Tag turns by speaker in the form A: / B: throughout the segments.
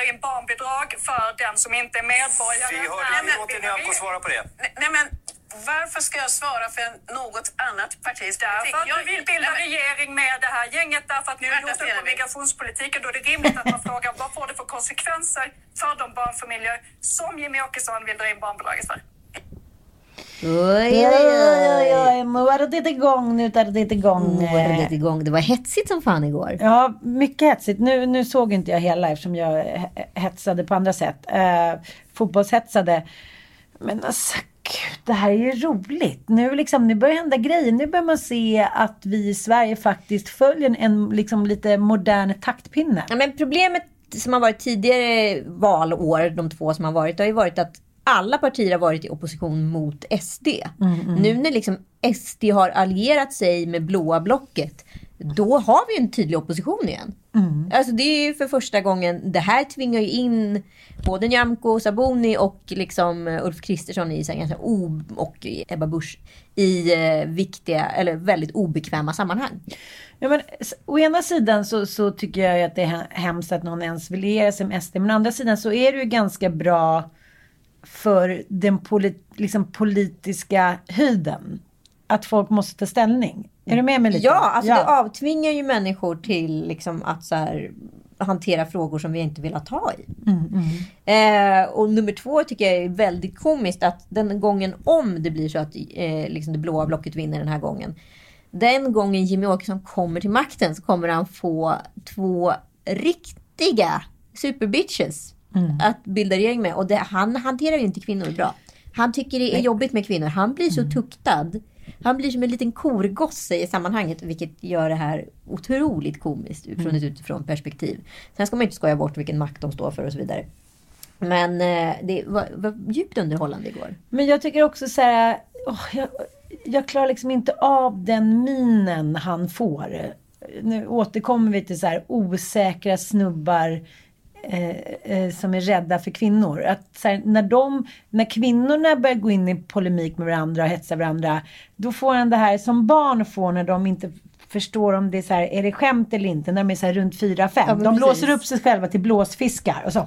A: drar in barnbidrag för den som inte är medborgare?
B: Vi hörde, vi låter Nyamko svara på det.
C: Nej, nej, men varför ska jag svara för något annat partis politik?
A: Därför att
C: Jag
A: du vill bilda
C: nej,
A: regering med det här gänget därför att ni har gjort upp på migrationspolitiken. Då är det rimligt att man frågar vad får det för konsekvenser för de barnfamiljer som Jimmy Åkesson vill dra in barnbidraget för?
D: Oj, oj, oj, oj. Nu är det igång, nu är det igång.
E: Nu var det lite igång. Det var hetsigt som fan igår.
D: Ja, mycket hetsigt. Nu, nu såg inte jag hela eftersom jag he- hetsade på andra sätt. Eh, fotbollshetsade. Men alltså, gud, det här är ju roligt. Nu, liksom, nu börjar hända grejer. Nu börjar man se att vi i Sverige faktiskt följer en liksom, lite modern taktpinne.
E: Ja, men problemet som har varit tidigare valår, de två som har varit, det har ju varit att alla partier har varit i opposition mot SD. Nu när liksom SD har allierat sig med blåa blocket, då har vi en tydlig opposition igen. Alltså det är ju för första gången, det här tvingar ju in både Nyamko Sabuni och liksom Ulf Kristersson i ganska o, och Ebba Busch i eh, viktiga, eller väldigt obekväma sammanhang.
D: Ja, men, å ena sidan så, så tycker jag ju att det är he- hemskt att någon ens vill liera sig med SD. Men å andra sidan så är det ju ganska bra för den polit, liksom politiska höjden. Att folk måste ta ställning. Är du med mig lite?
E: Ja, alltså det avtvingar ju människor till liksom att så här, hantera frågor som vi inte vill ta i. Eh, och nummer två tycker jag är väldigt komiskt att den gången om det blir så att eh, liksom det blåa blocket vinner den här gången. Den gången Jimmy Åkesson kommer till makten så kommer han få två riktiga superbitches att bilda regering med. Och det, han hanterar ju inte kvinnor bra. Han tycker det är jobbigt med kvinnor. Han blir så tuktad. Han blir som en liten korgosse i sammanhanget, vilket gör det här otroligt komiskt från ett utifrån perspektiv. Sen ska man inte skoja bort vilken makt de står för och så vidare. Men eh, det var, var djupt underhållande igår.
D: Men jag tycker också så här, åh, jag, jag klarar liksom inte av den minen han får. Nu återkommer vi till så här osäkra snubbar Eh, eh, som är rädda för kvinnor. Att så här, när, de, när kvinnorna börjar gå in i polemik med varandra och hetsa varandra, då får han det här som barn får när de inte förstår om det är så här, är det skämt eller inte, när de är så här runt 4-5.
E: Ja,
D: de
E: precis.
D: blåser upp sig själva till blåsfiskar och så.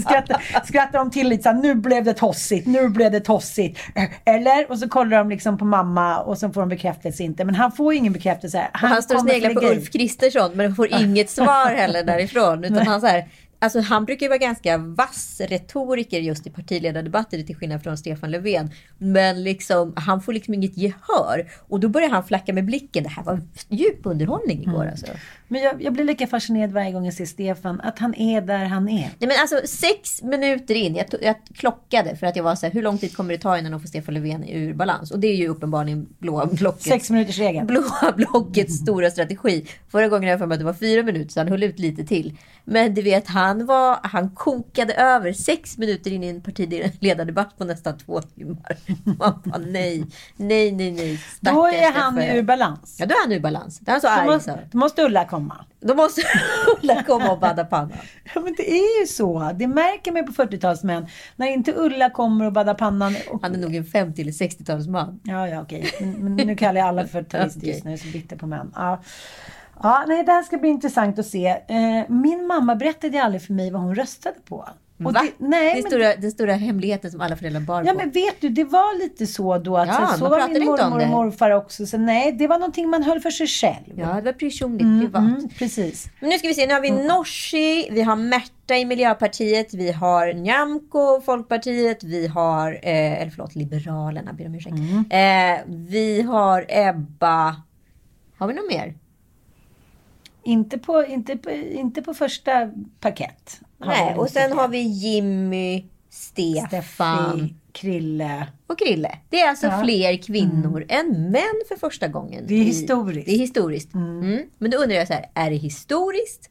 D: skrattar, skrattar de till lite så här, nu blev det tossigt, nu blev det tossigt. Eller? Och så kollar de liksom på mamma och så får de bekräftelse inte. Men han får ju ingen bekräftelse. här.
E: Och han står och sneglar på. Ulf Kristersson men får inget svar heller därifrån. Utan han, så här, alltså han brukar ju vara ganska vass retoriker just i partiledardebatter till skillnad från Stefan Löfven. Men liksom, han får liksom inget gehör. Och då börjar han flacka med blicken. Det här var djup underhållning igår
D: Mm.
E: alltså.
D: Men jag, jag blir lika fascinerad varje gång jag ser Stefan. Att han är där han är.
E: Nej men alltså sex minuter in, jag, jag klockade för att jag var så här, hur lång tid kommer det ta innan de får Stefan Löfven ur balans? Och det är ju uppenbarligen blåa blockets,
D: Sex minuters regeln.
E: blåa blockets stora strategi. Förra gången jag för mig att det var fyra minuter så han höll ut lite till. Men du vet, han var, han kokade över sex minuter in i en partiledardebatt på nästan två timmar. Man bara, nej, nej, nej, nej.
D: Då
E: Stackars
D: är han ur balans.
E: Ja, då är han ur balans. Det är han så
D: Då
E: arg
D: måste,
E: så.
D: då måste Ulla komma.
E: Då måste Ulla komma och badda pannan.
D: Ja, men det är ju så. Det märker man på 40-talsmän. När inte Ulla kommer och baddar pannan. Och...
E: Han är nog en 50 eller 60-talsman.
D: Ja, ja, okej. Men, men nu kallar jag alla för terrorister
E: Okej.
D: just nu, så bitter på män. Ja. Ja, nej, det här ska bli intressant att se. Eh, min mamma berättade aldrig för mig vad hon röstade på. Och
E: Va?
D: Det, nej,
E: det stora, den stora hemligheten som alla föräldrar bar
D: ja,
E: på.
D: men vet du, det var lite så då. Att
E: Ja,
D: så, så var min mormor
E: det.
D: och morfar också. Så nej, det var någonting man höll för sig själv.
E: Ja, det var personligt, privat.
D: Mm, precis.
E: Men nu ska vi se, nu har vi Nooshi, vi har Märta i Miljöpartiet, vi har Nyamko, Folkpartiet, vi har, eh, eller förlåt, Liberalerna, ber om ursäkt.
D: Mm.
E: Eh, vi har Ebba, har vi något mer?
D: Inte på, inte på, inte på första parkett.
E: Nej, och sen har vi Jimmy, Stefan
D: Steffi, Krille.
E: och Krille. Det är alltså
D: Ja.
E: fler kvinnor än män för första gången.
D: Det är historiskt.
E: Det är historiskt. Mm. Men då undrar jag så här, är det historiskt?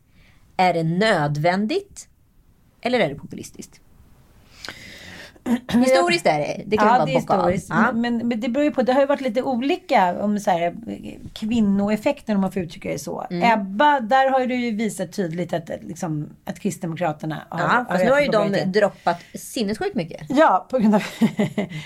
E: Är det nödvändigt? Eller är det populistiskt? Historiskt är det. Det kan
D: ja,
E: man
D: det
E: bara
D: är
E: bocka av.
D: historiskt.
E: Ja.
D: Men, men det beror ju på. Det har ju varit lite olika om så här, kvinnoeffekten om man får uttrycka det så.
E: Mm.
D: Ebba, där har du ju visat tydligt att, liksom, att Kristdemokraterna har
E: Ja, fast nu har ju de
D: populariteten.
E: droppat sinnessjukt mycket.
D: Ja, på grund av...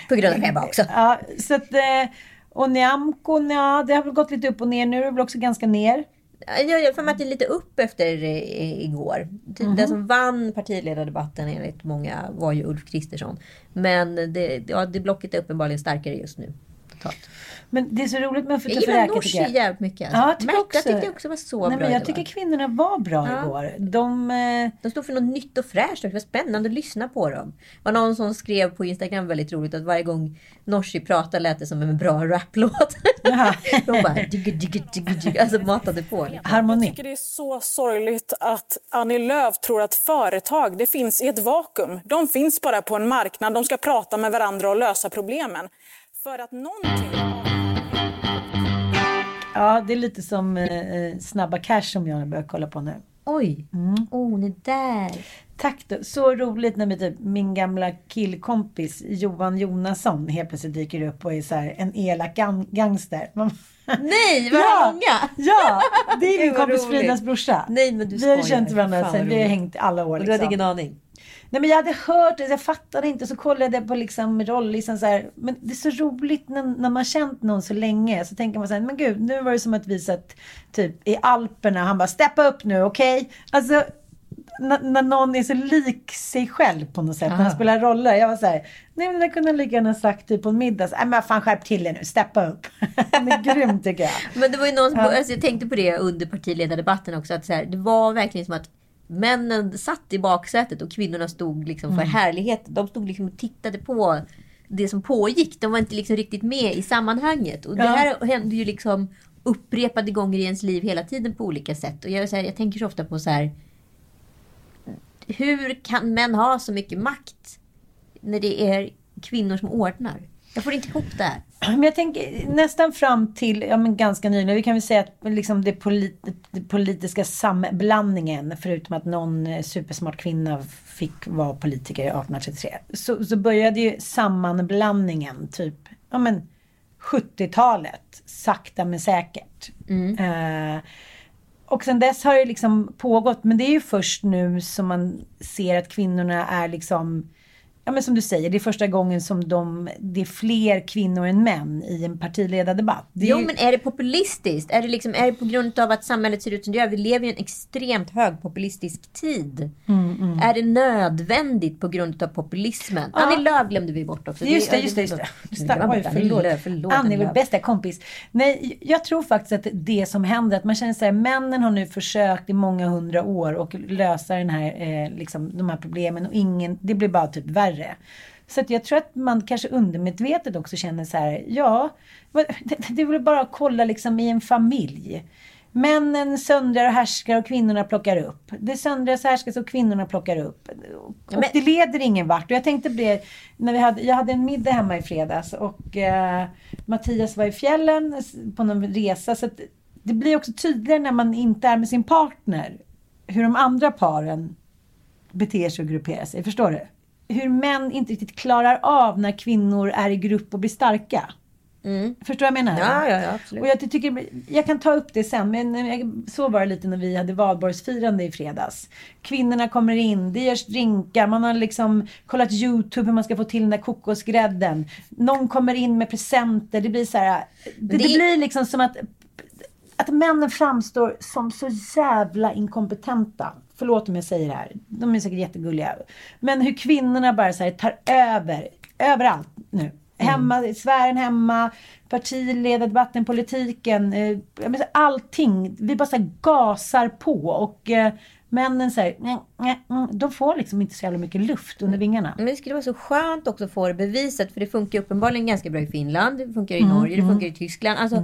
E: På grund av Ebba också.
D: ja, så att, eh, och Nyamko, ja, det har väl gått lite upp och ner. Nu är det väl också ganska ner.
E: Jag har för mig att det är lite upp efter eh, igår.
D: Mhm.
E: Den som vann partiledardebatten enligt många var ju Ulf Kristersson. Men det, ja, det blocket är uppenbarligen starkare just nu. Totalt.
D: Men det är så roligt med att
E: Jag
D: flytta
E: gillar
D: för
E: Nooshi
D: räket.
E: jävligt mycket. Alltså.
D: Ja, jag tycker
E: Märta
D: också-
E: tyckte jag också var så
D: Nej,
E: bra
D: men jag
E: idag.
D: tycker kvinnorna var bra
E: Ja.
D: igår. De... Eh,
E: De stod för något nytt och fräscht. Det var spännande att lyssna på dem. Det var någon som skrev på Instagram väldigt roligt att varje gång Nooshi pratade lät det som en bra raplåt.
D: Ja.
E: De bara digga, digga, digga, digga. Alltså matade på.
D: harmoni.
F: Jag tycker det är så sorgligt att Annie Lööf tror att företag det finns i ett vakuum. De finns bara på en marknad. De ska prata med varandra och lösa problemen. För att någonting...
D: Ja, det är lite som eh, Snabba Cash som jag börjar kolla på nu.
E: Oj!
D: Mm.
E: Oh, det där.
D: Tack då. Så roligt när min, typ, min gamla killkompis Johan Jonasson helt plötsligt dyker upp och är så här, en elak gang- gangster. Man,
E: Nej, vad
D: Ja.
E: många!
D: ja, det är min kompis
E: roligt.
D: Fridas brorsa.
E: Nej, men du
D: vi har ju
E: skojar.
D: känt varandra sen, vi har hängt alla år.
E: Och du hade
D: Liksom.
E: ingen aning?
D: Nej men jag hade hört det, jag fattade inte. Så kollade jag på liksom rolllistan så här. Men det är så roligt när, när man känt någon så länge. Så tänker man så här, men gud, nu var det som att vi satt typ i Alperna. Han bara, steppa upp nu, okej? Alltså, när, när någon är så lik sig själv på något sätt. När han
E: Ah.
D: spelar roller. Jag var så här, nej men det kunde han lika gärna sagt typ på en middag. Nej men fan skärp till er nu, steppa upp. Han är grym tycker jag.
E: Men det var ju någon som,
D: Ja.
E: alltså jag tänkte på det under partiledardebatten också. Att så här, det var verkligen som att männen satt i baksätet och kvinnorna stod liksom
D: Mm.
E: för härlighet. De stod liksom och tittade på det som pågick. De var inte liksom riktigt med i sammanhanget. Och det
D: Ja.
E: här hände ju liksom upprepade gånger i ens liv hela tiden på olika sätt. Och jag, så här, jag tänker så ofta på så här. Hur kan män ha så mycket makt när det är kvinnor som ordnar? Jag får inte ihop det här.
D: Men jag tänker nästan fram till, ja men ganska nyligen, vi kan väl säga att liksom det, polit, det politiska samblandningen, förutom att någon eh, supersmart kvinna fick vara politiker 1833, så, så började ju sammanblandningen typ, ja men 70-talet, sakta men säkert. Eh, och sen dess har det liksom pågått, men det är ju först nu som man ser att kvinnorna är liksom Ja men som du säger, det är första gången som de, det är fler kvinnor än män i en partiledardebatt. Det
E: Jo,
D: ju-
E: men är det populistiskt? Är det, liksom, är det på grund av att samhället ser ut som det gör? Vi lever i en extremt högpopulistisk tid.
D: Mm,
E: Är det nödvändigt på grund av populismen? Annie Lööf glömde vi bort också.
D: Just det, just det. Just det. Just det. Oj, förlåt.
E: Lööf, förlåt
D: Annie vår bästa kompis. Nej, jag tror faktiskt att det som händer, att man känner så här, männen har nu försökt i många hundra år och lösa den här, eh, liksom, de här problemen och ingen, det blir bara typ värre. Så att jag tror att man kanske undermedvetet också känner så här, ja, det, det är väl bara att kolla liksom i en familj. Männen söndrar och härskar och kvinnorna plockar upp. Det söndras och härskas och kvinnorna plockar upp. Och
E: men-
D: det leder ingen vart. Och jag tänkte på det, när vi hade, jag hade en middag hemma i fredags och eh, Mattias var i fjällen på någon resa. Så att det blir också tydligare när man inte är med sin partner hur de andra paren beter sig och grupperar sig. Förstår du? Hur män inte riktigt klarar av när kvinnor är i grupp och blir starka. Förstår du vad jag menar?
E: Ja, ja, ja, absolut.
D: Och jag, tycker, jag kan ta upp det sen, men jag, så var det lite när vi hade valborgsfirande i fredags. Kvinnorna kommer in, det görs drinkar, man har liksom kollat YouTube hur man ska få till den där kokosgrädden. Någon kommer in med presenter, det blir så här, det, det,
E: Det-
D: blir liksom som att, att männen framstår som så jävla inkompetenta. Förlåt om jag säger det här, de är säkert jättegulliga. Men hur kvinnorna bara så här tar över, överallt nu. Hemma, i sfären hemma, partiledardebatten, politiken, eh, allting. Vi bara så gasar på och eh, männen säger, nej, nej, mm, de får liksom inte så jävla mycket luft under vingarna.
E: Men det skulle vara så skönt också att få det bevisat. För det funkar uppenbarligen ganska bra i Finland. Det funkar i
D: Mm,
E: Norge. Det funkar i Tyskland. Alltså,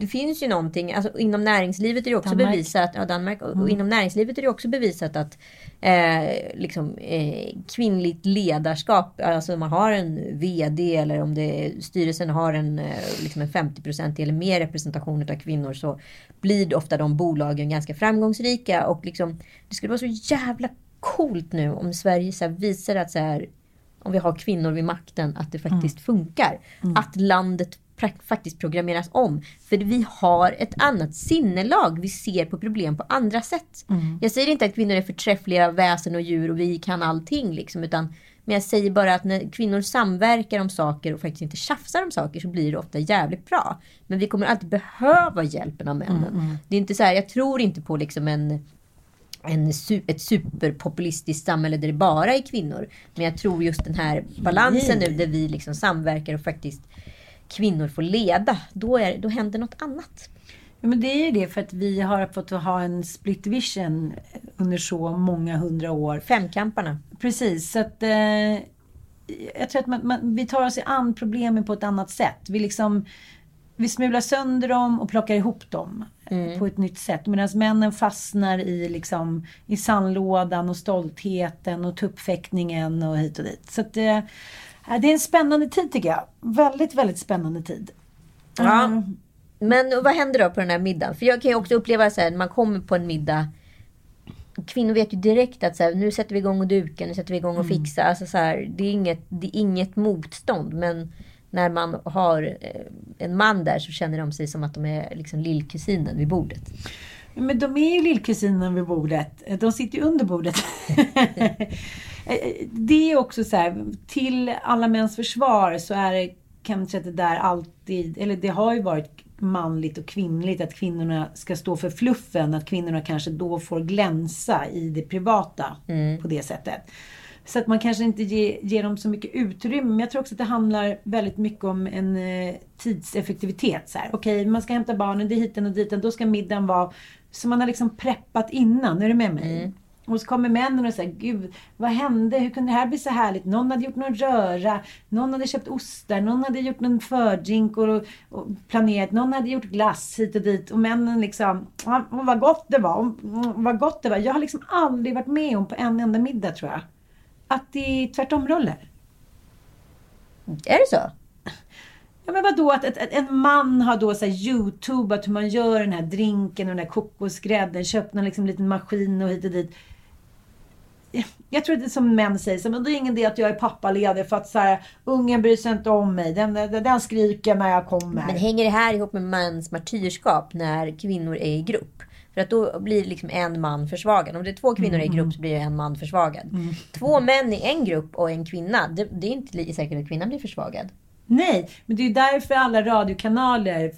E: Det finns ju någonting. Alltså, inom näringslivet är det också
D: Danmark.
E: bevisat. Ja, Danmark. Och, och inom näringslivet är det också bevisat att eh, liksom, eh, kvinnligt ledarskap. Alltså man har en VD eller om det styrelsen har en, eh, liksom en 50% eller mer representation av kvinnor. Så blir ofta de bolagen ganska framgångsrika. Och liksom, det skulle vara så jävla coolt nu om Sverige så visar att så här, om vi har kvinnor vid makten, att det faktiskt funkar. Att landet faktiskt programmeras om. För vi har ett annat sinnelag. Vi ser på problem på andra sätt. Jag säger inte att kvinnor är förträffliga väsen och djur och vi kan allting. Liksom, utan, men jag säger bara att när kvinnor samverkar om saker och faktiskt inte tjafsar om saker så blir det ofta jävligt bra. Men vi kommer alltid behöva hjälpen av männen. Det är inte så här, jag tror inte på liksom en en, ett superpopulistiskt samhälle där det bara är kvinnor. Men jag tror just den här balansen nu där vi liksom samverkar och faktiskt kvinnor får leda. Då, är, då händer något annat.
D: Ja, men det är ju det för att vi har fått ha en split vision under så många hundra år.
E: Femkamparna.
D: Precis, så att eh, jag tror att man, man, vi tar oss an problemen på ett annat sätt. Vi liksom vi smular sönder dem och plockar ihop dem eh, på ett nytt sätt. Medan männen fastnar i, liksom, i sandlådan och stoltheten och tuppfäktningen och hit och dit. Så att, eh, det är en spännande tid tycker jag. Väldigt, väldigt spännande tid.
E: Ja. Men vad händer då på den här middagen? För jag kan ju också uppleva så här, när man kommer på en middag. Kvinnor vet ju direkt att så här, nu sätter vi igång och dukar, nu sätter vi igång och fixar. Alltså så här, det, är inget, det är inget motstånd. Men när man har eh, en man där så känner de sig som att de är liksom lillkusinen vid bordet.
D: Men de är ju lillkusinen vid bordet. De sitter ju under bordet. det är också så här, till alla mäns försvar så är det kanske det där alltid, eller det har ju varit manligt och kvinnligt att kvinnorna ska stå för fluffen. Att kvinnorna kanske då får glänsa i det privata på det sättet. Så att man kanske inte ger, ger dem så mycket utrymme. Men jag tror också att det handlar väldigt mycket om en eh, tidseffektivitet. Okej, man ska hämta barnen, det är hiten och diten. Då ska middagen vara... Så man har liksom preppat innan. Är du med mig? Och så kommer männen och säger, gud, vad hände? Hur kunde det här bli så härligt? Någon hade gjort någon röra, någon hade köpt ostar, någon hade gjort någon fördrink och, och planerat, någon hade gjort glass hit och dit. Och männen liksom, "Ja, vad gott det var, mm, vad gott det var. Jag har liksom aldrig varit med om på en enda middag tror jag. Att det är tvärtom-roller.
E: Är det så?
D: Ja men vadå, att, att, att en man har då så här youtubat hur man gör den här drinken och den här kokosgrädden, köpt någon liksom liten maskin och hit och dit. Jag tror att det är som män säger, så, men det är ingen idé att jag är pappaledig för att så här, ungen bryr sig inte om mig. Den, den, den skriker när jag kommer.
E: Men hänger det här ihop med mans martyrskap när kvinnor är i grupp? För att då blir liksom en man försvagad. Om det är två kvinnor i grupp så blir en man försvagad. Två män i en grupp och en kvinna, det, det är inte säkert att kvinnan blir försvagad.
D: Nej, men det är därför alla radiokanaler...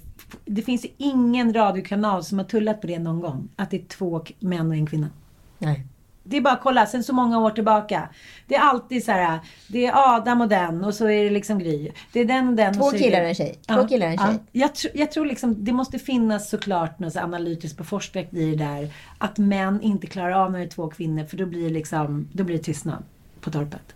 D: Det finns ingen radiokanal som har tullat på det någon gång. Att det är två män och en kvinna.
E: Nej.
D: Det är bara att kolla, sen så många år tillbaka. Det är alltid så här, det är Adam och den och så är det liksom Gry. Det är den och den.
E: Två
D: och så
E: killar
D: det...
E: och en tjej. Två killar och en tjej.
D: Jag, tr- jag tror liksom, det måste finnas såklart något så analytiskt beforskat i det där. Att män inte klarar av när det är två kvinnor, för då blir det liksom, då blir det tystnad på torpet.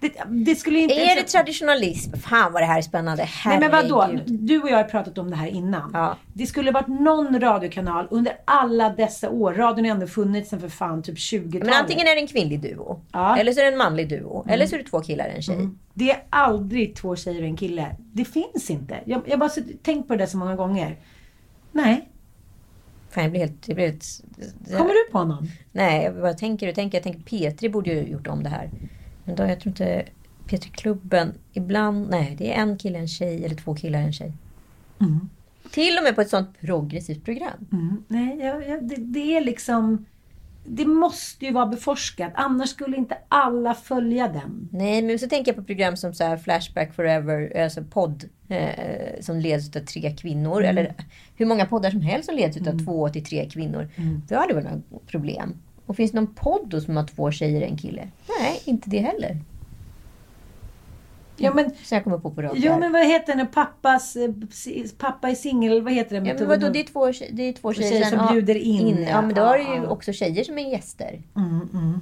D: Det, det skulle inte...
E: Är det traditionalism? Fan vad det här är spännande.
D: Nej men vadå?
E: Herregud.
D: Du och jag har pratat om det här innan.
E: Ja.
D: Det skulle varit någon radiokanal under alla dessa år. Radion har ändå funnits sedan för fan typ 20-talet.
E: Men antingen är det en kvinnlig duo.
D: Ja. Mm.
E: Eller så är det en manlig duo. Eller så är det två killar och en tjej.
D: Det är aldrig två tjejer och en kille. Det finns inte. Jag, jag har bara tänkt på det där så många gånger. Nej.
E: Fan, jag blir helt... Jag blir helt
D: Kommer du på någon?
E: Nej, jag bara tänker och tänker. Jag tänker Petri borde ju gjort om det här. Men då, jag tror inte... Petri-klubben, ibland... Nej, det är en kille, en tjej eller två killar, en tjej.
D: Mm.
E: Till och med på ett sånt progressivt program.
D: Mm. Nej, jag, jag, det, det är liksom... Det måste ju vara beforskat. Annars skulle inte alla följa den.
E: Nej, men så tänker jag på program som så här Flashback Forever, alltså podd eh, som leds av tre kvinnor.
D: Mm.
E: Eller hur många poddar som helst som leds av två till tre kvinnor.
D: Mm.
E: Då har det väl några problem. Och finns det någon podd då som har två tjejer och en kille? Nej, inte det heller.
D: Ja, men,
E: Så jag kommer på på rak
D: jo, men vad heter den? Pappas, eh, pappa är singel. Vad heter den
E: Ja, men vadå, det är två, det är två tjejer,
D: Tjejer som bjuder in,
E: Ja,
D: ja.
E: men då har
D: Ja,
E: ju
D: ja.
E: också tjejer som är gäster.
D: Mm, mm.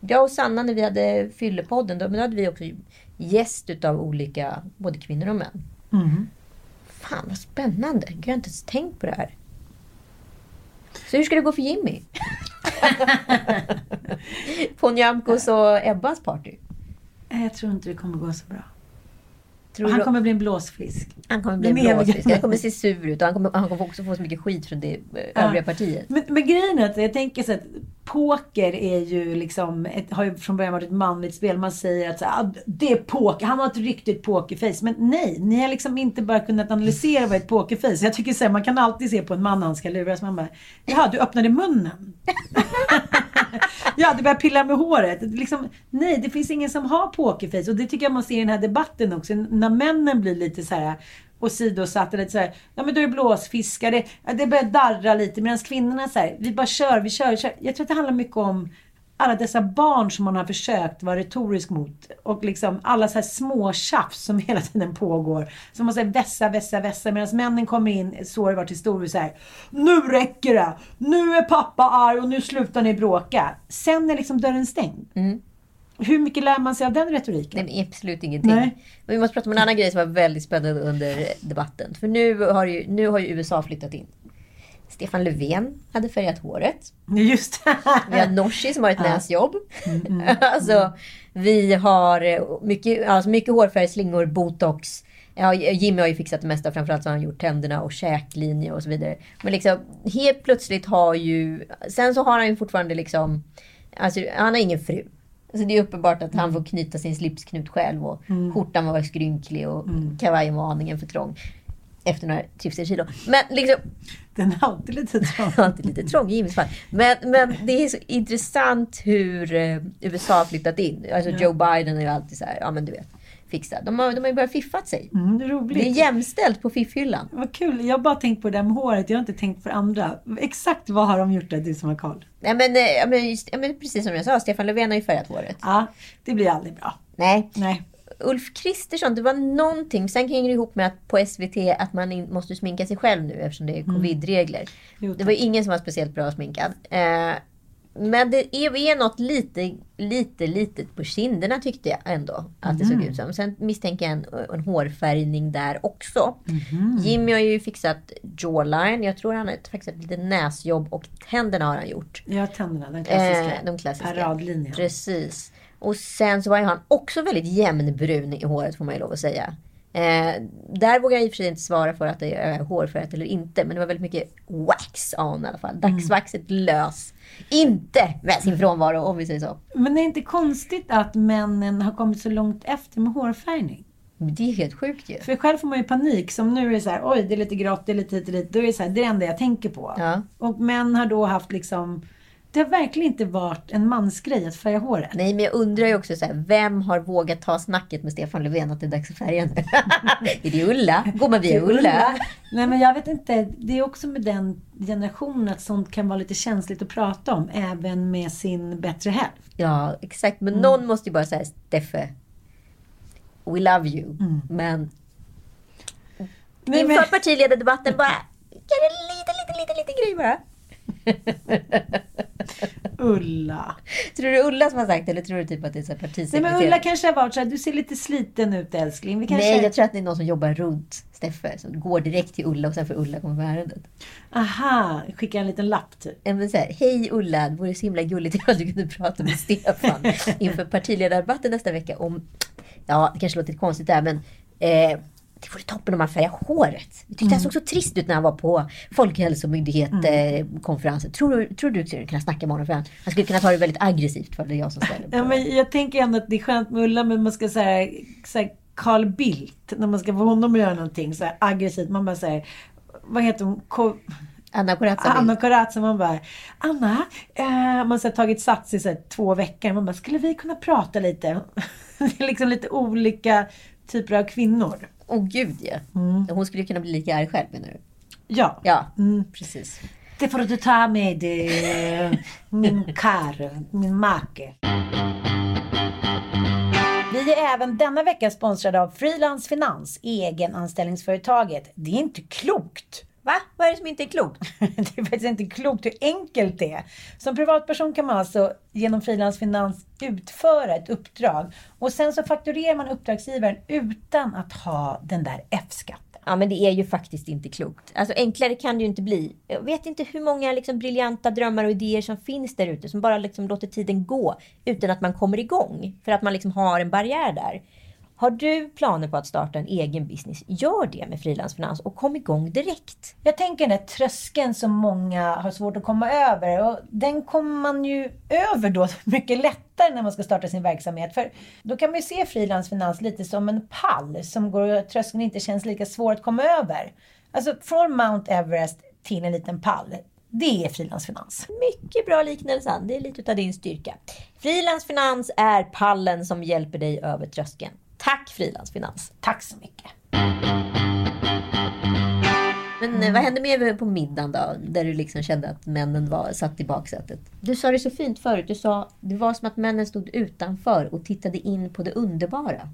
E: Jag och Sanna när vi hade Fyllepodden, då, då hade vi också gäst utav olika, både kvinnor och män.
D: Mm.
E: Fan vad spännande. Jag har inte ens tänkt på det här. Så hur ska det gå för Jimmy? på Nyamkos och Ebbas party?
D: Jag tror inte det kommer gå så bra.
E: Tror
D: han kommer bli en blåsfisk.
E: han kommer bli en blåsfisk. Han kommer se sur ut och han kommer, han kommer också få så mycket skit från det eh, övriga partiet.
D: Men, men grejen är att jag tänker så att poker är ju liksom, ett, har ju från början varit ett manligt spel. Man säger att så här, "Ah, det är poker, han har ett riktigt pokerface. Men nej, ni har liksom inte bara kunnat analysera vad ett pokerface Jag tycker så här, man kan alltid se på en man när han ska luras. Man bara, jaha, du öppnade munnen. ja, du börjar pilla med håret. Liksom, nej, det finns ingen som har pokerface. Och det tycker jag man ser i den här debatten också. När männen blir lite så här åsidosatta, lite såhär. ja men du är blåsfiskare. blåsfiskar. det börjar darra lite. Medan kvinnorna säger vi bara kör, vi kör, vi kör. Jag tror att det handlar mycket om alla dessa barn som man har försökt vara retorisk mot. Och liksom alla så här små tjafs som hela tiden pågår. Som man säger vässa, vässa, vässa. Medan männen kommer in, så har det varit historiskt så här. Nu räcker det! Nu är pappa arg och nu slutar ni bråka. Sen är liksom dörren stängd. Mm. Hur mycket lär man sig av den retoriken?
E: Nej, absolut ingenting.
D: Nej.
E: Men vi måste prata om en annan grej som var väldigt spännande under debatten. För nu har ju, nu har ju USA flyttat in. Stefan Löfven hade färgat håret.
D: Just det.
E: Vi har Nooshi som har ett näsjobb. alltså, vi har eh, mycket, alltså mycket hårfärg, slingor, botox. Ja, Jimmy har ju fixat det mesta. Framförallt så har han gjort tänderna och käklinje och så vidare. Men liksom helt plötsligt har ju... Sen så har han ju fortfarande liksom... Alltså han har ingen fru. Alltså det är uppenbart att han får knyta sin slipsknut själv och skjortan var skrynklig och kavajen var aningen för trång. Efter några trivselkilo. Men liksom...
D: Den är alltid lite trång.
E: Alltid lite trång i Jimmys fall. Men, men det är så intressant hur eh, USA har flyttat in. Alltså Joe Biden är ju alltid så här, ja men du vet, fixa. De har, de har ju börjat fiffat sig.
D: Mm, det är roligt.
E: Det är jämställt på fiffhyllan.
D: Vad kul. Jag har bara tänkt på det där med håret. Jag har inte tänkt på andra. Exakt vad har de gjort där, du som har koll?
E: Nej men, eh, ja, men, just, ja, men precis som jag sa, Stefan Löfven har ju färgat håret.
D: Ja, det blir aldrig bra.
E: Nej.
D: Nej.
E: Ulf Kristersson, det var någonting, sen hänger det ihop med att på SVT att man in, måste sminka sig själv nu eftersom det är covidregler.
D: Jo,
E: Det var ingen som var speciellt bra sminkad. Eh, men det är, är något lite, lite litet på kinderna tyckte jag ändå att det såg ut som. Sen misstänker jag en, en hårfärgning där också. Jimmy har ju fixat jawline. Jag tror han har fixat lite näsjobb och tänderna har han gjort.
D: Har tänderna, den klassiska.
E: Eh, de klassiska.
D: Paradlinjen.
E: Precis. Och sen så var ju han också väldigt jämnbrun i håret får man ju lov att säga. Eh, där vågar jag i och för sig inte svara för att det är hårfärgat eller inte. Men det var väldigt mycket wax on i alla fall. Dagsvaxet lös. Inte med sin frånvaro om vi säger så.
D: Men det är inte konstigt att männen har kommit så långt efter med hårfärgning?
E: Det är helt sjukt ju.
D: För själv får man ju panik. Som nu är det så här, oj det är lite grått, det är lite hit och dit. Då är det så här, det är det enda jag tänker på.
E: Ja.
D: Och män har då haft liksom, det har verkligen inte varit en mansgrej att färga håret.
E: Nej, men jag undrar ju också så här, vem har vågat ta snacket med Stefan Löfven att det är dags att färga nu? är det Ulla? Går man via Ulla?
D: Nej men jag vet inte, det är också med den generationen att sånt kan vara lite känsligt att prata om. Även med sin bättre hälft.
E: Ja, exakt. Men någon måste ju bara säga Steffe, we love you. Men
D: Nej,
E: inför
D: men,
E: partiledardebatten bara, gör en liten, liten, liten, liten grej bara.
D: Ulla.
E: Tror du Ulla som har sagt det eller tror du typ att det är här
D: Nej
E: partisekreterare?
D: men Ulla kanske har varit så här, du ser lite sliten ut älskling. Vi kanske...
E: Nej, jag tror att det är någon som jobbar runt Steffe. Som går direkt till Ulla och sen får Ulla komma med ärendet.
D: Aha, skicka en liten lapp typ.
E: Men så här, Hej Ulla, det vore så himla gulligt ifall du kunde prata med Stefan inför partiledardebatten nästa vecka om... Ja, det kanske låter lite konstigt där, men... Eh, det vore toppen om man färgar håret. Jag tyckte han såg så trist ut när han var på Folkhälsomyndigheten-konferensen. Tror, du- tror du skulle kunna snacka med honom? För han, han skulle kunna ta det väldigt aggressivt för det är jag som ställer
D: Ja,
E: på.
D: men jag tänker ändå att det är skönt med Ulla, men man ska säga här, Carl Bildt, när man ska få honom att göra någonting så här aggressivt. Man bara säger, vad heter hon? Ko-
E: Anna Corazza
D: Anna. Corazza, man bara, Anna, eh, man har tagit sats i så här, två veckor. Man bara, skulle vi kunna prata lite? det är liksom lite olika typer av kvinnor.
E: Åh gud ja. Hon skulle kunna bli lika arg själv menar du?
D: Ja,
E: Ja, precis.
D: det får du ta med eh, min kar, min make. Vi är även denna vecka sponsrade av Frilans Finans, egenanställningsföretaget. Det är inte klokt.
E: Va? Vad är det som inte är klokt?
D: det är faktiskt inte klokt hur enkelt det är. Som privatperson kan man alltså genom frilansfinans utföra ett uppdrag och sen så fakturerar man uppdragsgivaren utan att ha den där F-skatten.
E: Ja, men det är ju faktiskt inte klokt. Alltså enklare kan det ju inte bli. Jag vet inte hur många liksom, briljanta drömmar och idéer som finns där ute som bara liksom låter tiden gå utan att man kommer igång. För att man liksom har en barriär där. Har du planer på att starta en egen business, gör det med frilansfinans och kom igång direkt.
D: Jag tänker den där tröskeln som många har svårt att komma över. Och den kommer man ju över då mycket lättare när man ska starta sin verksamhet. För då kan man ju se frilansfinans lite som en pall som går tröskeln inte känns lika svår att komma över. Alltså från Mount Everest till en liten pall. Det är frilansfinans.
E: Mycket bra liknelse, det är lite av din styrka. Frilansfinans är pallen som hjälper dig över tröskeln. Tack Frilansfinans!
D: Tack så mycket.
E: Men eh, vad hände med på middagen då? Där du liksom kände att männen var satt i baksätet. Du sa det så fint förut. Du sa det var som att männen stod utanför och tittade in på det underbara.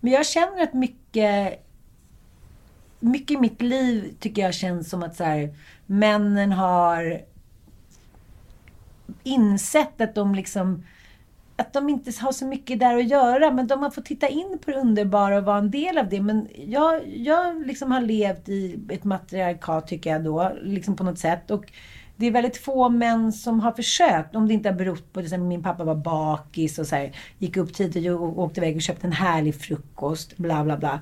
D: Men jag känner att mycket, mycket i mitt liv tycker jag känns som att så här, männen har insett att de liksom att de inte har så mycket där att göra, men de har fått titta in på det underbara och vara en del av det. Men jag, jag liksom har levt i ett matriarkat, tycker jag då, liksom på något sätt. Och det är väldigt få män som har försökt, om det inte har berott på att min pappa var bakis och så här, gick upp tidigt och åkte iväg och köpte en härlig frukost, bla bla bla.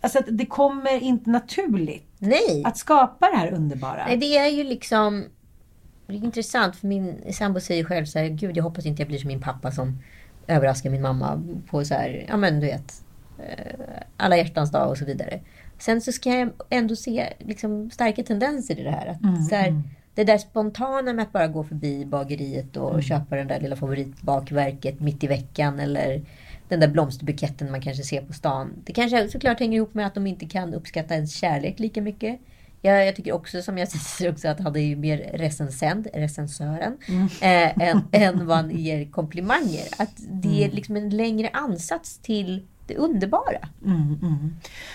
D: Alltså att det kommer inte naturligt
E: Nej!
D: att skapa det här underbara.
E: Nej, det är ju liksom... Det är intressant för min sambo säger själv så här, gud jag hoppas inte jag blir som min pappa som överraskar min mamma på så här, ja men du vet, eh, alla hjärtans dag och så vidare. Sen så ska jag ändå se liksom starka tendenser i det här. Att, så här Det där spontana med att bara gå förbi bageriet och köpa den där lilla favoritbakverket mitt i veckan eller den där blomsterbuketten man kanske ser på stan. Det kanske såklart hänger ihop med att de inte kan uppskatta ens kärlek lika mycket. Jag, jag tycker också som jag säger också att han är ju mer recensent, recensören, eh, än, än vad han ger komplimanger. Att det är liksom en längre ansats till det underbara.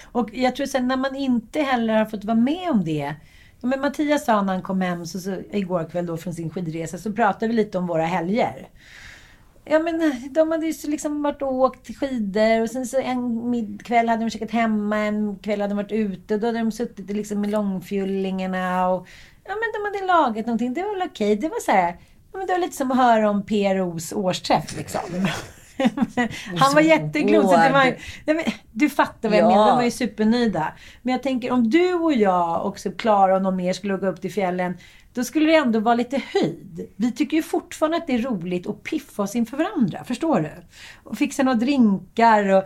D: Och jag tror sen när man inte heller har fått vara med om det. Ja, Men Mattias sa när han kom hem så, så, igår kväll då från sin skidresa så pratade vi lite om våra helger. Ja men de hade ju liksom varit och åkt skidor och sen så en kväll hade de käkat hemma, en kväll hade de varit ute och då hade de suttit liksom i långfjullingarna och ja men de hade lagat någonting. Det var väl okej. Det var så här, ja, men det var lite som att höra om PROs årsträff liksom. Han var jätteglad. Så det var, nej, men, du fattar vad jag
E: Ja.
D: menar. De var ju supernöjda. Men jag tänker om du och jag och Klara och någon mer skulle gå upp till fjällen. Då skulle det ändå vara lite höjd. Vi tycker ju fortfarande att det är roligt att piffa oss inför varandra. Förstår du? Och fixa några drinkar och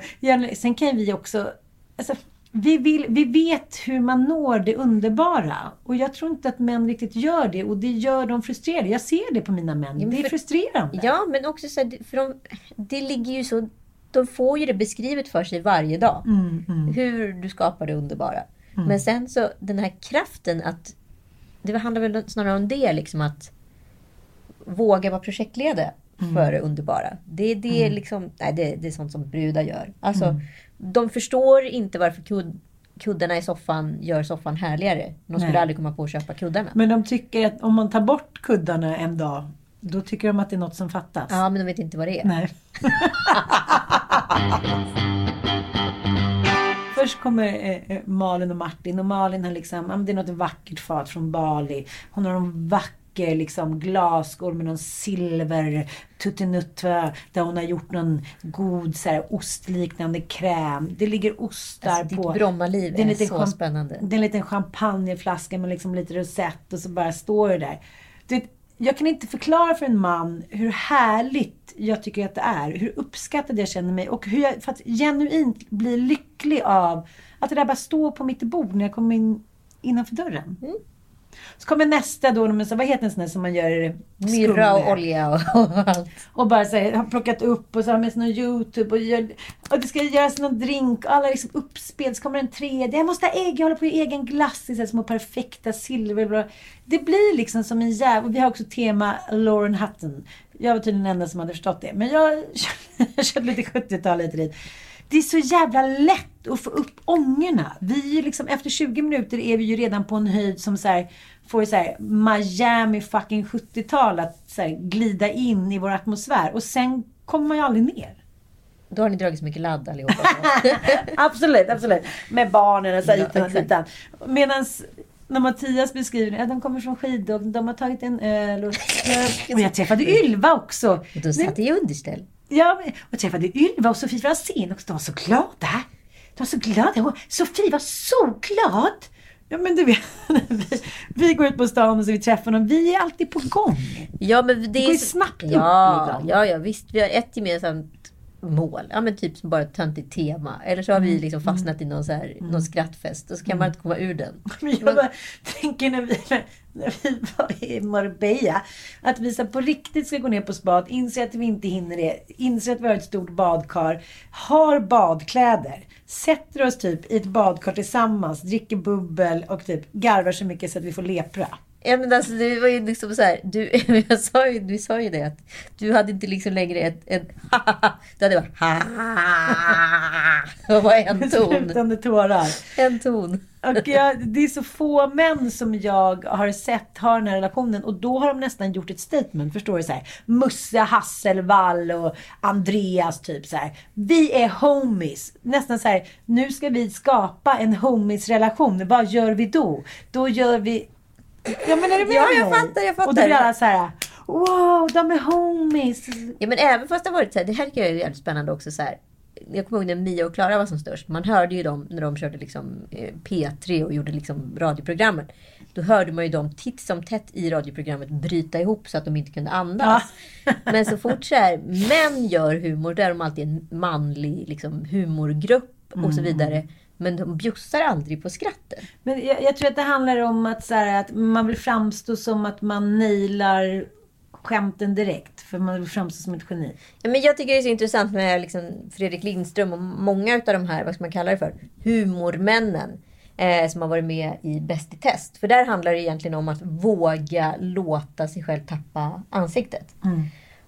D: sen kan vi också... Alltså, vi, vill, vi vet hur man når det underbara. Och jag tror inte att män riktigt gör det. Och det gör dem frustrerade. Jag ser det på mina män. Det är frustrerande.
E: Ja, men också så här, för de, det ligger ju så... De får ju det beskrivet för sig varje dag. Hur du skapar det underbara. Men sen så den här kraften att... Det handlar väl snarare om det, liksom att våga vara projektledare för det underbara. Det, är det, liksom, nej, det, det är sånt som brudar gör. Alltså, De förstår inte varför kud, kuddarna i soffan gör soffan härligare. De skulle
D: Nej.
E: aldrig komma på att köpa kuddarna.
D: Men de tycker att om man tar bort kuddarna en dag, då tycker de att det är något som fattas.
E: Ja, men de vet inte vad det är.
D: Nej. Först kommer eh, eh, Malin och Martin och Malin har liksom, ja, men det är något vackert fat från Bali. Hon har de vacker liksom glasskål med någon silver tuttinutta där hon har gjort någon god så här, ostliknande kräm. Det ligger ostar
E: Alltså,
D: på.
E: ditt Brommaliv
D: Det är en
E: är så spännande.
D: Det är en liten champagneflaska med liksom lite rosett och så bara står det där. Du vet, jag kan inte förklara för en man hur härligt jag tycker att det är. Hur uppskattad jag känner mig och hur jag för att genuint blir lycklig av att det där bara står på mitt bord när jag kommer in innanför dörren.
E: Mm.
D: Så kommer nästa då, med så, vad heter en sån där som man gör
E: Myrra och olja och, och allt.
D: Och bara så här, har plockat upp och så har med sig någon YouTube och, gör, och det ska göras någon drink och alla liksom uppspel. Så kommer en tredje. Jag måste ha ägg, jag håller på att göra egen glass i så här små perfekta silver. Det blir liksom som en jävla... Vi har också tema Lauren Hutton. Jag var tydligen den enda som hade förstått det. Men jag, jag körde lite 70-tal hit och dit. Det är så jävla lätt att få upp ångorna. Vi liksom, efter 20 minuter är vi ju redan på en höjd som så här, får så här, Miami fucking 70-tal att så här, glida in i vår atmosfär. Och sen kommer man ju aldrig ner.
E: Då har ni dragit så mycket ladd allihopa.
D: absolut, absolut. Med barnen och så här,
E: Ja,
D: utan. Medan när Mattias beskriver att de kommer från skidåkning, de har tagit en öl och... och jag träffade Ylva också.
E: Och du satt i underställ.
D: Ja, och träffade Ylva och Sofie Franzén också. De var så glada. De var så glada. Och Sofie var så glad. Ja, men du vet, vi, vi går ut på stan och så vi träffar dem. Vi är alltid på gång.
E: Ja, men det,
D: Det går ju snabbt upp
E: ja,
D: ibland.
E: ja, ja, visst. Vi har ett gemensamt mål. Ja, men typ som bara ett töntigt tema. Eller så har
D: Mm.
E: vi liksom fastnat i någon, så här, någon skrattfest. Och så kan man inte komma ur den.
D: Men jag bara tänker när vi, när vi var i Marbella, att vi så på riktigt ska gå ner på spat, inser att vi inte hinner det, inser att vi har ett stort badkar, har badkläder, sätter oss typ i ett badkar tillsammans, dricker bubbel och typ garvar så mycket så att vi får lepra.
E: Ja, men alltså, det var ju liksom så här, du, jag sa ju, du sa ju det att du hade inte liksom längre ett, ett Du hade bara Det var en ton.
D: Slutande tårar.
E: En ton.
D: Och jag, det är så få män som jag har sett ha den här relationen och då har de nästan gjort ett statement. Förstår du? Så här, Musse Hasselvall och Andreas typ så här. Vi är homies. Nästan så här, nu ska vi skapa en homies-relation. Vad gör vi då? Då gör vi... Ja men är du med
E: Ja, jag
D: mig?
E: fattar, jag fattar.
D: Och då blir alla så här, wow, de är homies.
E: Ja, men även fast det har varit så här, det här tycker jag är jävligt spännande också så här. Jag kommer ihåg när Mia och Klara var som störst. Man hörde ju dem när de körde liksom eh, P3 och gjorde liksom radioprogrammen. Då hörde man ju dem titt som tätt i radioprogrammet bryta ihop så att de inte kunde andas. Men så fort så här, män gör humor, där är de alltid en manlig liksom, humorgrupp och så vidare. Men de bjussar aldrig på skratten.
D: Men jag, jag tror att det handlar om att, så här, att man vill framstå som att man nailar skämten direkt. För man vill framstå som ett geni.
E: Ja, men jag tycker det är så intressant med liksom Fredrik Lindström och många av de här, vad ska man kalla det för, humormännen. Eh, som har varit med i Bäst i test. För där handlar det egentligen om att våga låta sig själv tappa ansiktet.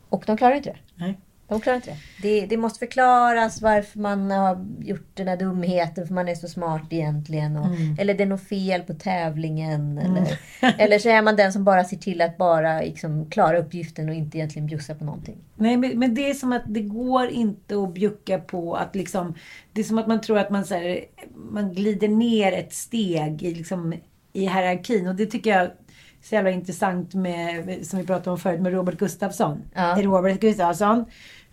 E: Och de klarar inte det.
D: Nej.
E: De klarar inte det. det. Det måste förklaras varför man har gjort den här dumheten, för man är så smart egentligen. Och, Eller det är något fel på tävlingen. Eller, eller så är man den som bara ser till att bara liksom, klara uppgiften och inte egentligen bjussa på någonting.
D: Nej, men, men det är som att det går inte att bjucka på att liksom... Det är som att man tror att man, så här, man glider ner ett steg i, liksom, i hierarkin. Och det tycker jag så jävla intressant med, som vi pratade om förut, med Robert Gustafsson.
E: Ja.
D: Robert Gustafsson.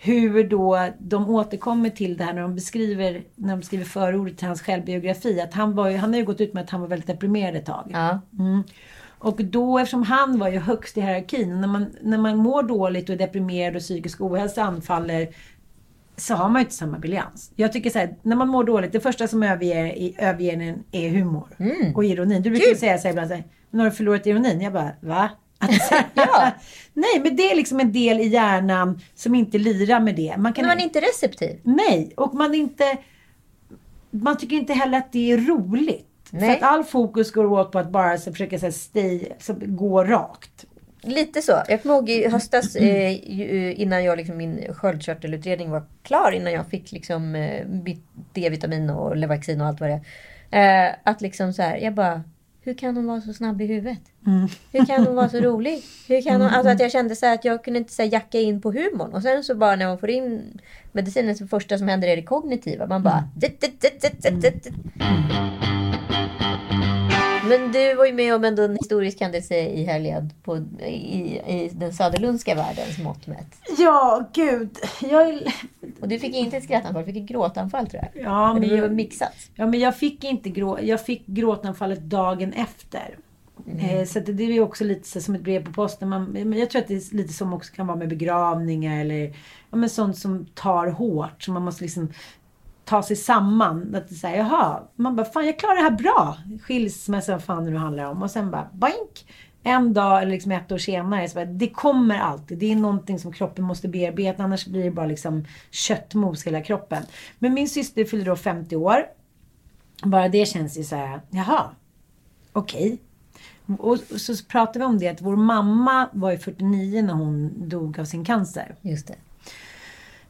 D: Hur då de återkommer till det här när de beskriver, när de skriver förordet till hans självbiografi. Att han, var ju, han har ju gått ut med att han var väldigt deprimerad ett tag.
E: Ja.
D: Mm. Och då, eftersom han var ju högst i hierarkin, när man, när man mår dåligt och är deprimerad och psykisk ohälsa anfaller, så har man ju inte samma briljans. Jag tycker så här, när man mår dåligt, det första som överger, i, överger en är humor. Och ironin. Du brukar ju säga så här ibland, så här, men har du förlorat ironin? Jag bara, va? Att. Nej, men det är liksom en del i hjärnan som inte lirar med det. Man kan
E: Men man är inte receptiv.
D: Nej, och man inte... Man tycker inte heller att det är roligt. För
E: Nej.
D: att all fokus går åt på att bara så försöka så här, stay, så gå rakt.
E: Lite så. Jag kommer ihåg i höstas eh, eh, innan jag, liksom, min sköldkörtelutredning var klar. Innan jag fick liksom, eh, D-vitamin och Levaxin och allt vad det är. Eh, att liksom så här, jag bara, hur kan hon vara så snabb i huvudet? Hur kan hon vara så rolig? Hur kan hon, alltså att jag kände så att jag kunde inte så jacka in på humorn. Och sen så bara när man får in medicinen, så första som händer är det kognitiva. Man bara... dit, Men du var ju med om en historisk händelse i helgen på, i, i den söderlundska världens mått mätt.
D: Ja, gud. Jag...
E: Och du fick inte ett skrattanfall, du fick ett gråtanfall tror jag.
D: Ja,
E: men det är mixat.
D: ja, men jag fick inte grå... Jag fick gråtanfallet dagen efter.
E: Mm.
D: Eh, så det, det är ju också lite som ett brev på posten. Man, men jag tror att det är lite som också kan vara med begravningar eller ja, men sånt som tar hårt. Så man måste liksom ta sig samman. Att säga, jaha, man bara, fan jag klarar det här bra. Skilsmässa, vad fan det nu handlar om. Och sen bara, boink. En dag eller liksom ett år senare, så bara, det kommer alltid. Det är någonting som kroppen måste bearbeta. Annars blir det bara liksom köttmos hela kroppen. Men min syster fyllde då 50 år. Bara det känns ju så här, jaha, okej. Och så pratade vi om det att vår mamma var ju 49 när hon dog av sin cancer.
E: Just det.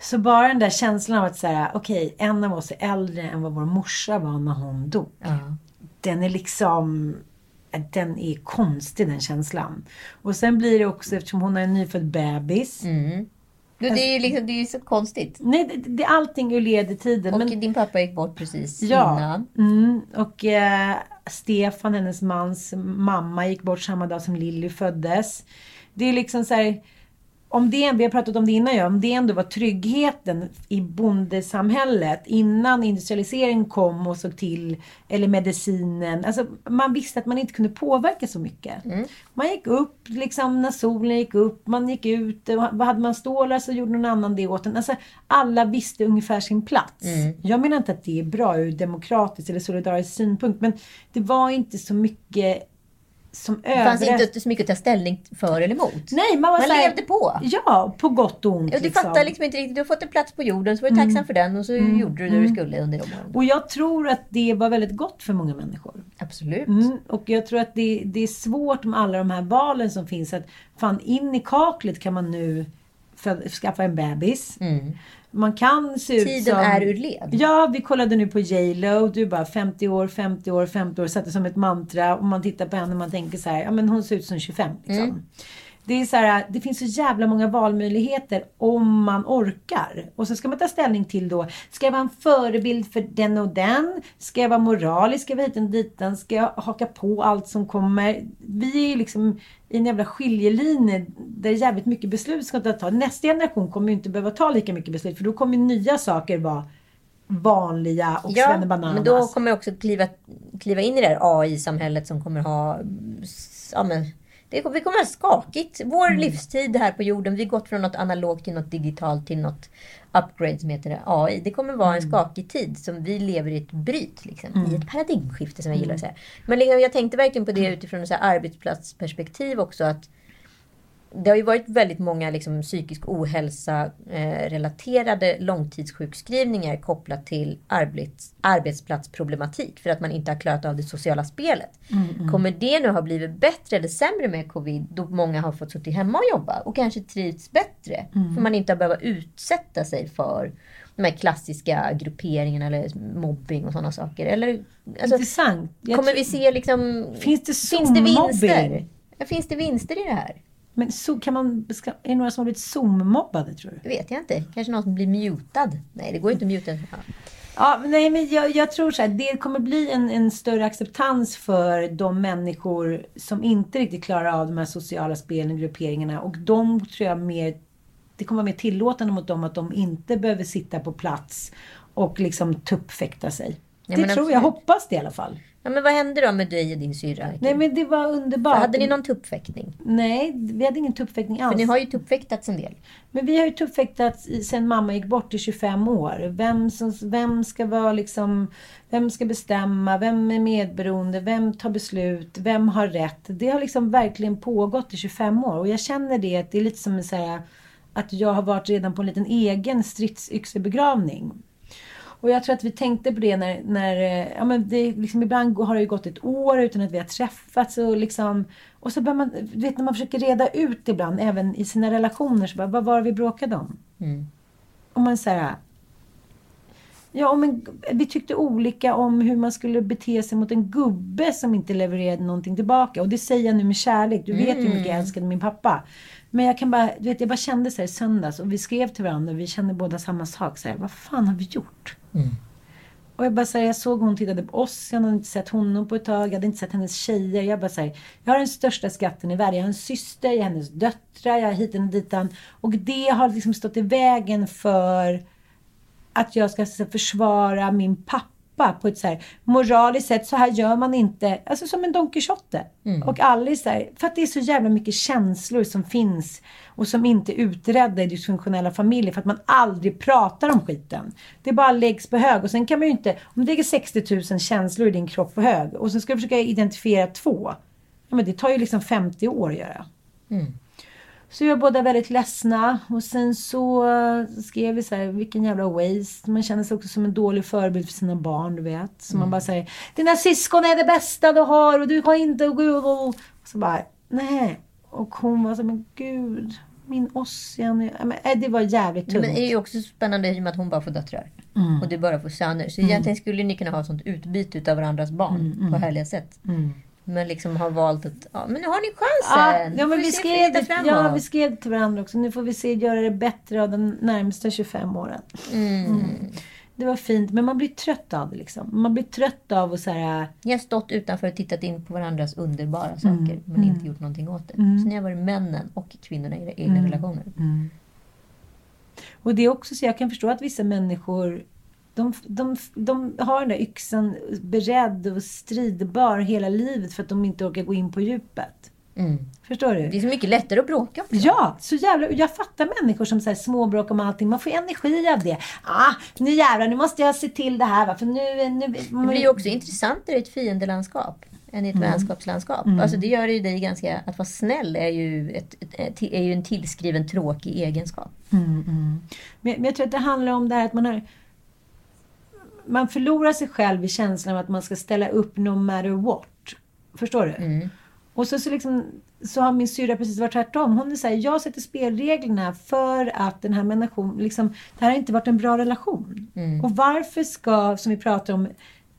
D: Så bara den där känslan av att säga, okej, en av oss är äldre än vad vår morsa var när hon dog.
E: Ja.
D: Den är liksom, den är konstig den känslan. Och sen blir det också, eftersom hon har en nyfödd bebis.
E: Mm. Du, det är ju liksom, det är ju så konstigt.
D: Nej, det, det, allting ur led i tiden.
E: Och
D: men,
E: din pappa gick bort precis
D: ja,
E: innan.
D: mm, och eh, Stefan, hennes mans mamma, gick bort samma dag som Lilly föddes. Det är liksom så här, om det, vi har pratat om det innan, ja, om det ändå var tryggheten i bondesamhället innan industrialiseringen kom och såg till, eller medicinen. Alltså, man visste att man inte kunde påverka så mycket.
E: Mm.
D: Man gick upp liksom när solen gick upp, man gick ut, hade man stålar så gjorde någon annan det åt en. Alltså, alla visste ungefär sin plats.
E: Mm.
D: Jag menar inte att det är bra ur demokratisk eller solidarisk synpunkt, men det var inte så mycket som
E: Det fanns inte så mycket att ta ställning för eller emot.
D: Nej, man var
E: Man levde på.
D: Ja, på gott och ont.
E: Och du
D: liksom.
E: fattar liksom inte riktigt. Du har fått en plats på jorden, så var du tacksam för den och så gjorde du det du skulle under de åren.
D: Och jag tror att det var väldigt gott för många människor.
E: Absolut.
D: Mm, och jag tror att det, det är svårt med alla de här valen som finns. Att fan, in i kaklet kan man nu för, skaffa en bebis. Man kan se ut
E: Mm. Tiden
D: som...
E: är ur led.
D: Ja, vi kollade nu på J Lo. Du bara 50 år, 50 år, 50 år. Satte som ett mantra. Och man tittar på henne och man tänker så här. Ja, men hon ser ut som 25. Liksom.
E: Mm.
D: Det är så här, det finns så jävla många valmöjligheter om man orkar. Och så ska man ta ställning till då, ska jag vara en förebild för den och den? Ska jag vara moralisk? Ska jag vara hiten och ditan? Ska jag haka på allt som kommer? Vi är ju liksom i en jävla skiljelinje där jävligt mycket beslut ska ta. Nästa generation kommer ju inte behöva ta lika mycket beslut för då kommer nya saker vara vanliga och
E: Ja,
D: svennebananas.
E: men då kommer jag också kliva, kliva in i det här AI-samhället som kommer ha... Ja, men, det, vi kommer ha skakigt. Vår
D: Mm.
E: livstid här på jorden, vi har gått från något analogt till något digitalt till något upgrade som heter AI. Det kommer vara en
D: Mm.
E: skakig tid som vi lever i ett bryt. Liksom, I ett paradigmskifte som jag gillar att säga. Men liksom, jag tänkte verkligen på det utifrån ett arbetsplatsperspektiv också. att det har ju varit väldigt många liksom, psykisk ohälsa eh, relaterade långtidssjukskrivningar kopplat till arbets, arbetsplatsproblematik för att man inte har klarat av det sociala spelet. Kommer det nu ha blivit bättre eller sämre med covid då många har fått sitta hemma och jobba och kanske trivts bättre för man inte har behövt utsätta sig för de här klassiska grupperingarna eller mobbing och sådana saker. Eller, alltså,
D: Intressant. Jag
E: kommer vi se liksom...
D: Finns det
E: finns det vinster?
D: Zoom-mobbing?
E: Ja, Finns det vinster i det här?
D: Men så, kan man, beska- är det några som har blivit Zoom-mobbade tror du?
E: Det vet jag inte. Kanske någon som blir mutad. Nej, det går inte att muta. Ja.
D: Ja, nej, men jag, jag tror så här, det kommer bli en, en större acceptans för de människor som inte riktigt klarar av de här sociala spelen och grupperingarna. Och de tror jag mer, det kommer vara mer tillåtande mot dem att de inte behöver sitta på plats och liksom tuppfäkta sig.
E: Ja,
D: det tror jag,
E: absolut.
D: hoppas det i alla fall.
E: Ja, men vad hände då med dig och din syrra?
D: Nej men det var underbart.
E: Hade ni någon tuppfäktning?
D: Nej, vi hade ingen tuppfäktning alls.
E: För ni har ju tuppfäktats en del.
D: Men vi har ju tuffäktats i- sen mamma gick bort i 25 år. Vem, som, vem ska vara liksom, vem ska bestämma? Vem är medberoende? Vem tar beslut? Vem har rätt? Det har liksom verkligen pågått i 25 år. Och jag känner det att det är lite som att säga att jag har varit redan på en liten egen stridsyxebegravning. Och jag tror att vi tänkte på det när, när eh, ja men det, liksom ibland har det ju gått ett år utan att vi har träffats och liksom, och så börjar man, du vet när man försöker reda ut ibland, även i sina relationer, så bara, vad var det vi bråkade om?
E: Mm.
D: Och man säger Ja, men vi tyckte olika om hur man skulle bete sig mot en gubbe som inte levererade någonting tillbaka. Och det säger jag nu med kärlek. Du vet ju hur mycket jag älskade min pappa. Men jag kan bara, du vet, jag bara kände så här i söndags och vi skrev till varandra och vi kände båda samma sak. Så här, vad fan har vi gjort? Och jag bara säger, jag såg hon tittade på oss, jag hade inte sett honom på ett tag, jag hade inte sett hennes tjejer. Jag bara säger, jag har den största skatten i världen. Jag har en syster, jag har hennes döttrar, jag har hit och ditan. Och det har liksom stått i vägen för att jag ska så, försvara min pappa på ett så här moraliskt sätt. Så här gör man inte. Alltså som en Don Quijote.
E: Mm.
D: Och Alice där. För att det är så jävla mycket känslor som finns och som inte är utredda i dysfunktionella familjer för att man aldrig pratar om skiten. Det bara läggs på hög och sen kan man ju inte, om det ligger 60 000 känslor i din kropp på hög och sen ska du försöka identifiera två. Ja men det tar ju liksom 50 år att göra. Så vi var båda väldigt ledsna och sen så skrev vi så här, vilken jävla waste. Man känner sig också som en dålig förebild för sina barn, du vet. Så man bara säger, dina syskon är det bästa du har och du har inte... Och, så bara, nej. Och hon var så men gud, min Ossian. Men, äh, det var jävligt tungt.
E: Men det är ju också spännande i och med att hon bara får döttrar.
D: Mm.
E: Och du bara får söner. Så egentligen skulle ni kunna ha ett sånt utbyte utav varandras barn på härliga sätt. Men liksom har valt att, ja men nu har ni chansen.
D: ja, men vi skrev, ja, vi skrev till varandra också. Nu får vi se göra det bättre av de närmsta 25 åren. Mm. Det var fint, men man blir trött av det liksom. Man blir trött av att så här...
E: Ni har stått utanför och tittat in på varandras underbara saker men
D: Mm.
E: inte gjort någonting åt det. Så ni har varit männen och kvinnorna i era egna
D: Mm.
E: relationer.
D: Och det är också så jag kan förstå att vissa människor de, de, de har den där yxan beredd och stridbar hela livet för att de inte orkar gå in på djupet.
E: Mm.
D: Förstår du?
E: Det är så mycket lättare att bråka också.
D: Ja, så jävla... Jag fattar människor som så här småbråkar om allting. Man får energi av det. Ah, nu jävlar, nu måste jag se till det här va. För nu... nu
E: Det blir ju också intressantare i ett fiendelandskap än i ett vänskapslandskap. Alltså det gör ju dig ganska... Att vara snäll är ju, ett, ett, är ju en tillskriven tråkig egenskap.
D: Men, men jag tror att det handlar om det här att man har... Man förlorar sig själv i känslan av att man ska ställa upp no matter what. Förstår du? Och så, så, liksom, så har min syrra precis varit tvärtom. Hon är så här, jag sätter spelreglerna för att den här människan, liksom, det här har inte varit en bra relation. Och varför ska, som vi pratar om,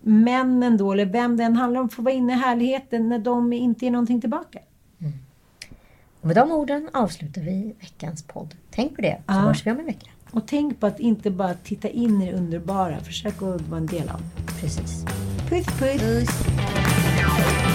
D: männen då, eller vem det än handlar om, få vara inne i härligheten när de inte ger någonting tillbaka?
E: Och med de orden avslutar vi veckans podd. Tänk på det, så
D: Ja.
E: hörs vi om en vecka.
D: Och tänk på att inte bara titta in i det underbara. Försök att vara en del av det.
E: Precis.
D: Puss puss!
E: Puss.